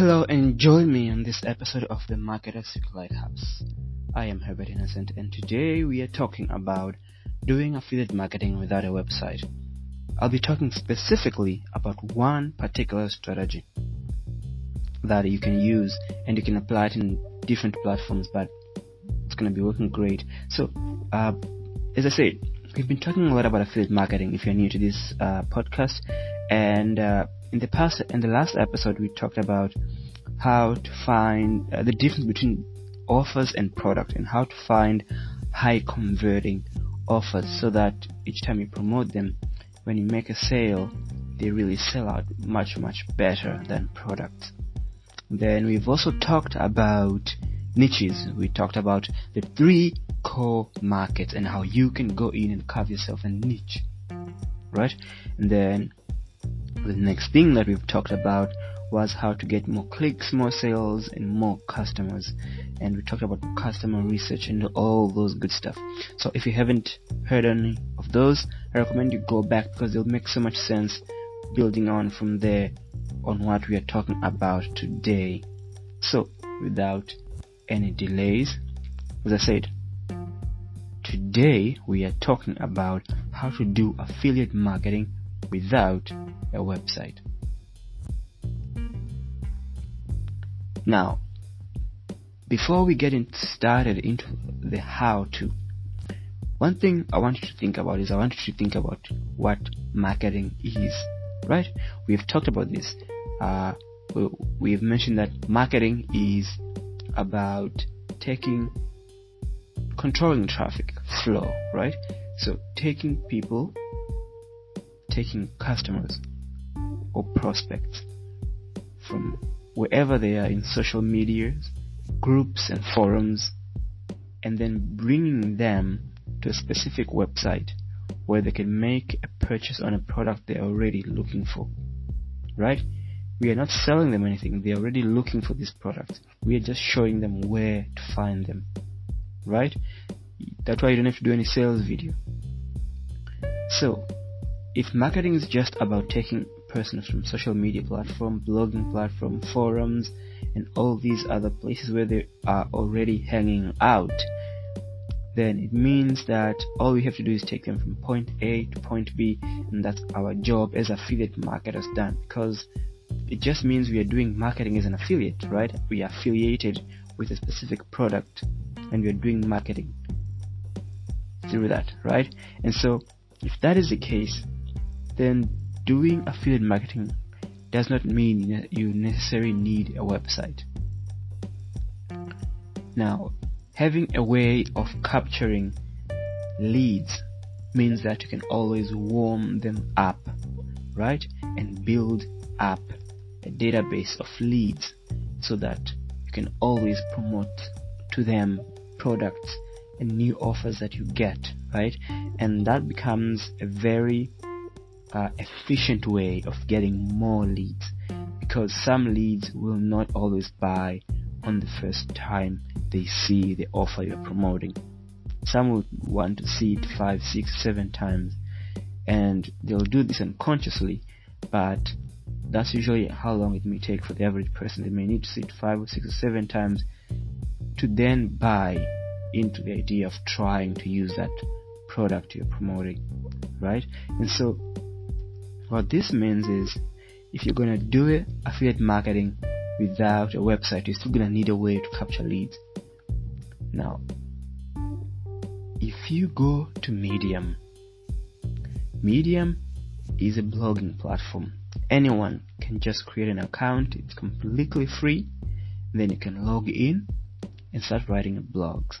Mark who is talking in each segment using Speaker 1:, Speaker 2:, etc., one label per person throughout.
Speaker 1: Hello and join me on this episode of the Marketer Secret Lighthouse. I am Herbert Innocent and today we are talking about doing affiliate marketing without a website. I'll be talking specifically about one particular strategy that you can use and you can apply it in different platforms but it's going to be working great. So, uh, as I said, we've been talking a lot about affiliate marketing if you're new to this uh, podcast and uh, in the past in the last episode we talked about how to find uh, the difference between offers and product and how to find high converting offers so that each time you promote them when you make a sale they really sell out much much better than products. Then we've also talked about niches. We talked about the three core markets and how you can go in and carve yourself a niche right? And then the next thing that we've talked about was how to get more clicks, more sales, and more customers. And we talked about customer research and all those good stuff. So if you haven't heard any of those, I recommend you go back because they'll make so much sense building on from there on what we are talking about today. So without any delays, as I said, today we are talking about how to do affiliate marketing without a website. Now, before we get started into the how to, one thing I want you to think about is I want you to think about what marketing is, right? We've talked about this. Uh, we've mentioned that marketing is about taking, controlling traffic flow, right? So taking people taking customers or prospects from wherever they are in social medias, groups and forums, and then bringing them to a specific website where they can make a purchase on a product they're already looking for. Right? We are not selling them anything. They're already looking for this product. We are just showing them where to find them. Right? That's why you don't have to do any sales video. So, if marketing is just about taking persons from social media platform, blogging platform, forums, and all these other places where they are already hanging out, then it means that all we have to do is take them from point A to point B, and that's our job as affiliate marketers done. Because it just means we are doing marketing as an affiliate, right? We are affiliated with a specific product, and we are doing marketing through that, right? And so, if that is the case, then doing affiliate marketing does not mean you necessarily need a website. Now, having a way of capturing leads means that you can always warm them up, right? And build up a database of leads so that you can always promote to them products and new offers that you get, right? And that becomes a very uh, efficient way of getting more leads because some leads will not always buy on the first time they see the offer you're promoting. Some will want to see it five, six, seven times and they'll do this unconsciously, but that's usually how long it may take for the average person. They may need to see it five or six or seven times to then buy into the idea of trying to use that product you're promoting, right? And so what this means is if you're to do affiliate marketing without a website, you're still to need a way to capture leads. Now, if you go to Medium, Medium is a blogging platform. Anyone can just create an account, it's completely free. Then you can log in and start writing blogs.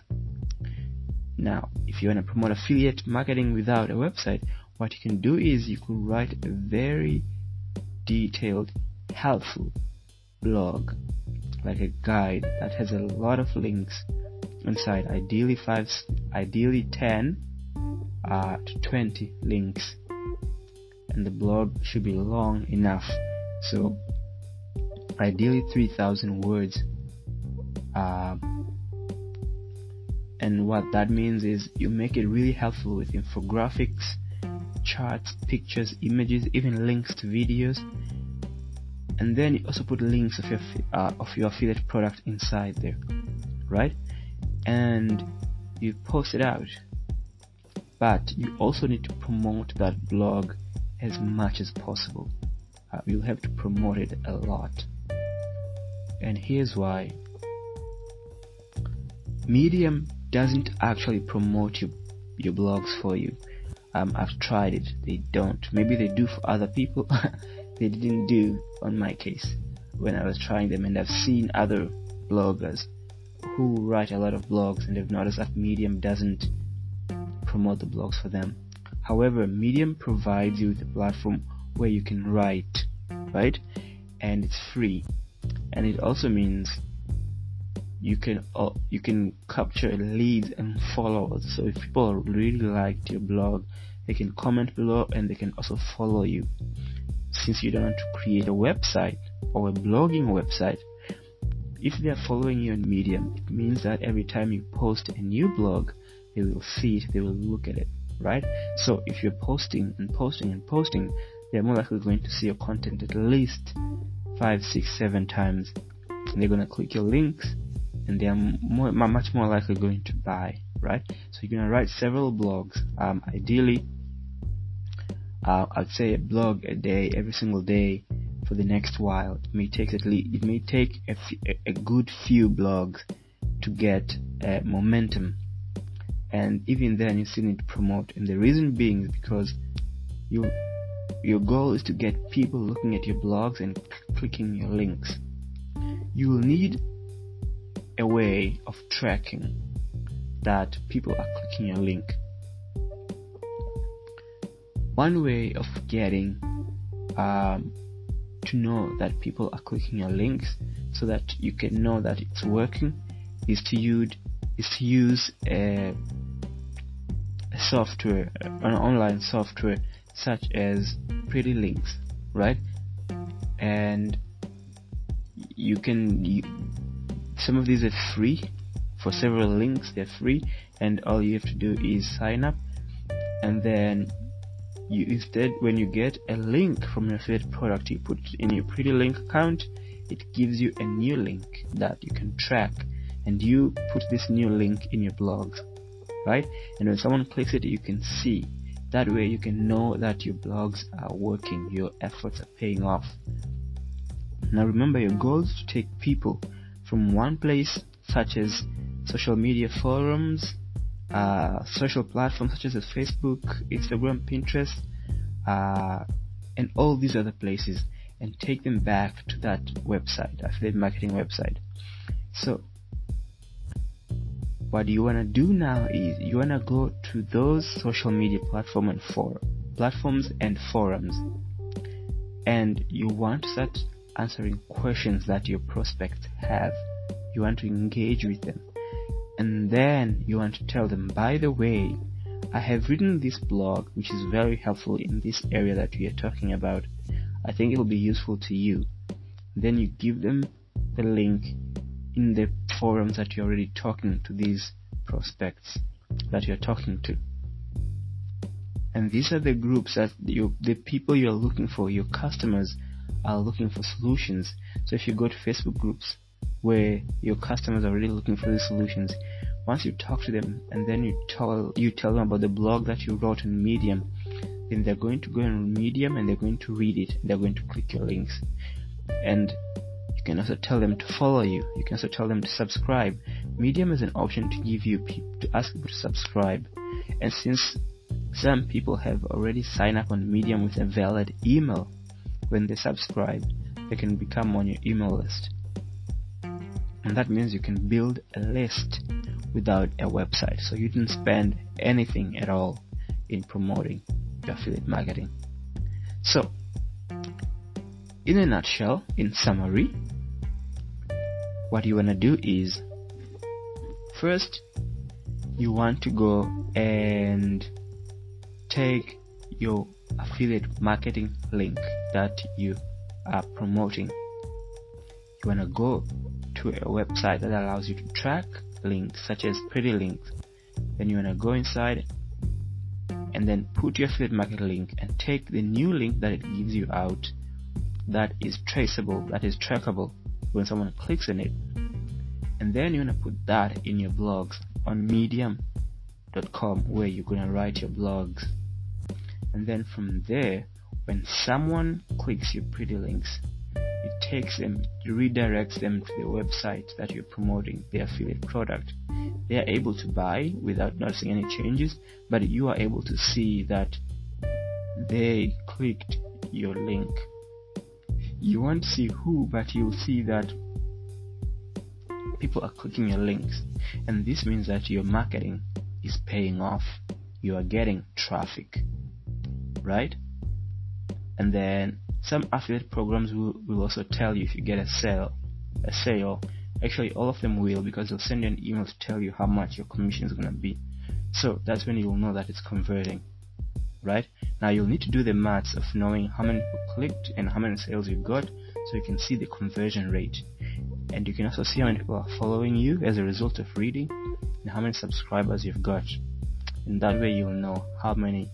Speaker 1: Now, if you want to promote affiliate marketing without a website, what you can do is you can write a very detailed, helpful blog, like a guide that has a lot of links inside. Ideally five, ideally ten uh, to twenty links, and the blog should be long enough. So, ideally three thousand words. Uh, and what that means is you make it really helpful with infographics charts, pictures, images, even links to videos. and then you also put links of your uh, of your affiliate product inside there right? And you post it out. But you also need to promote that blog as much as possible. Uh, you'll have to promote it a lot. And here's why. Medium doesn't actually promote your your blogs for you um, I've tried it they don't maybe they do for other people they didn't do on my case when I was trying them and I've seen other bloggers who write a lot of blogs and they've noticed that Medium doesn't promote the blogs for them. However, Medium provides you with a platform where you can write, right? And it's free. And it also means you can uh, you can capture leads and followers. So if people really liked your blog, they can comment below and they can also follow you since you don't want to create a website or a blogging website, if they are following you on Medium, it means that every time you post a new blog, they will see it, they will look at it, right? So if you're posting and posting and posting, they're more likely going to see your content at least five, six, seven times. And they're going to click your links and they are more, much more likely going to buy, right? So you're going to write several blogs, um, ideally uh, I'd say a blog a day, every single day for the next while. It may take at least, it may take a, f- a good few blogs to get uh, momentum. And even then you still need to promote. And the reason being is because you, your goal is to get people looking at your blogs and clicking your links. You will need a way of tracking that people are clicking a link. One way of getting um, to know that people are clicking your links so that you can know that it's working is to use is to use a, a software an online software such as pretty links right? And you can some of these are free. For mm. several links they're free. And all you have to do is sign up. And then you instead when you get a link from your affiliate product you put it in your pretty link account. It gives you a new link that you can track. And you put this new link in your blogs right? And when someone clicks it you can see. That way you can know that your blogs are working. Your efforts are paying off. Now remember your goal is to take people from one place such as social media forums uh, social platforms such as Facebook, Instagram, Pinterest, uh, and all these other places and take them back to that website, affiliate marketing website. So, what you want to do now is you want to go to those social media platform and for platforms and forums, and you want to start answering questions that your prospects have. You want to engage with them and then you want to tell them, by the way, I have written this blog which is very helpful in this area that we are talking about. I think it will be useful to you. Then you give them the link in the forums that you're already talking to these prospects that you're talking to. And these are the groups that you, the people you're looking for, your customers are looking for solutions. So if you go to Facebook groups, where your customers are really looking for these solutions. Once you talk to them and then you tell you tell them about the blog that you wrote on Medium, then they're going to go on Medium and they're going to read it. They're going to click your links, and you can also tell them to follow you. You can also tell them to subscribe. Medium is an option to give you to ask people to subscribe, and since some people have already signed up on Medium with a valid email, when they subscribe, they can become on your email list. And that means you can build a list without a website. So you didn't spend anything at all in promoting your affiliate marketing. So in a nutshell in summary what you want to do is first you want to go and take your affiliate marketing link that you are promoting you want to go to a website that allows you to track links such as pretty links then you want to go inside and then put your affiliate market link and take the new link that it gives you out that is traceable, that is trackable when someone clicks on it. And then you want to put that in your blogs on medium.com where you're going to write your blogs. And then from there, when someone clicks your pretty links, it takes them, redirects them to the website that you're promoting the affiliate product. They are able to buy without noticing any changes, but you are able to see that they clicked your link. You won't see who, but you'll see that people are clicking your links, and this means that your marketing is paying off. You are getting traffic, right? And then some affiliate programs will, will also tell you if you get a sale, a sale. Actually, all of them will because they'll send you an email to tell you how much your commission is going to be. So that's when you'll know that it's converting, right? Now you'll need to do the maths of knowing how many people clicked and how many sales you got, so you can see the conversion rate, and you can also see how many people are following you as a result of reading, and how many subscribers you've got. And that way you'll know how many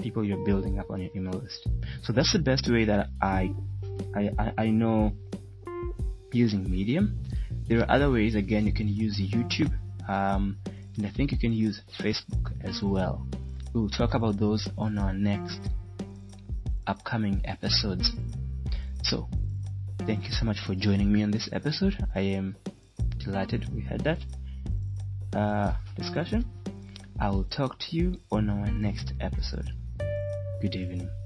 Speaker 1: people you're building up on your email list. So that's the best way that I, I, I, know using Medium. There are other ways. Again, you can use YouTube, um, and I think you can use Facebook as well. We will talk about those on our next upcoming episodes. So, thank you so much for joining me on this episode. I am delighted we had that uh, discussion. I will talk to you on our next episode. Good evening.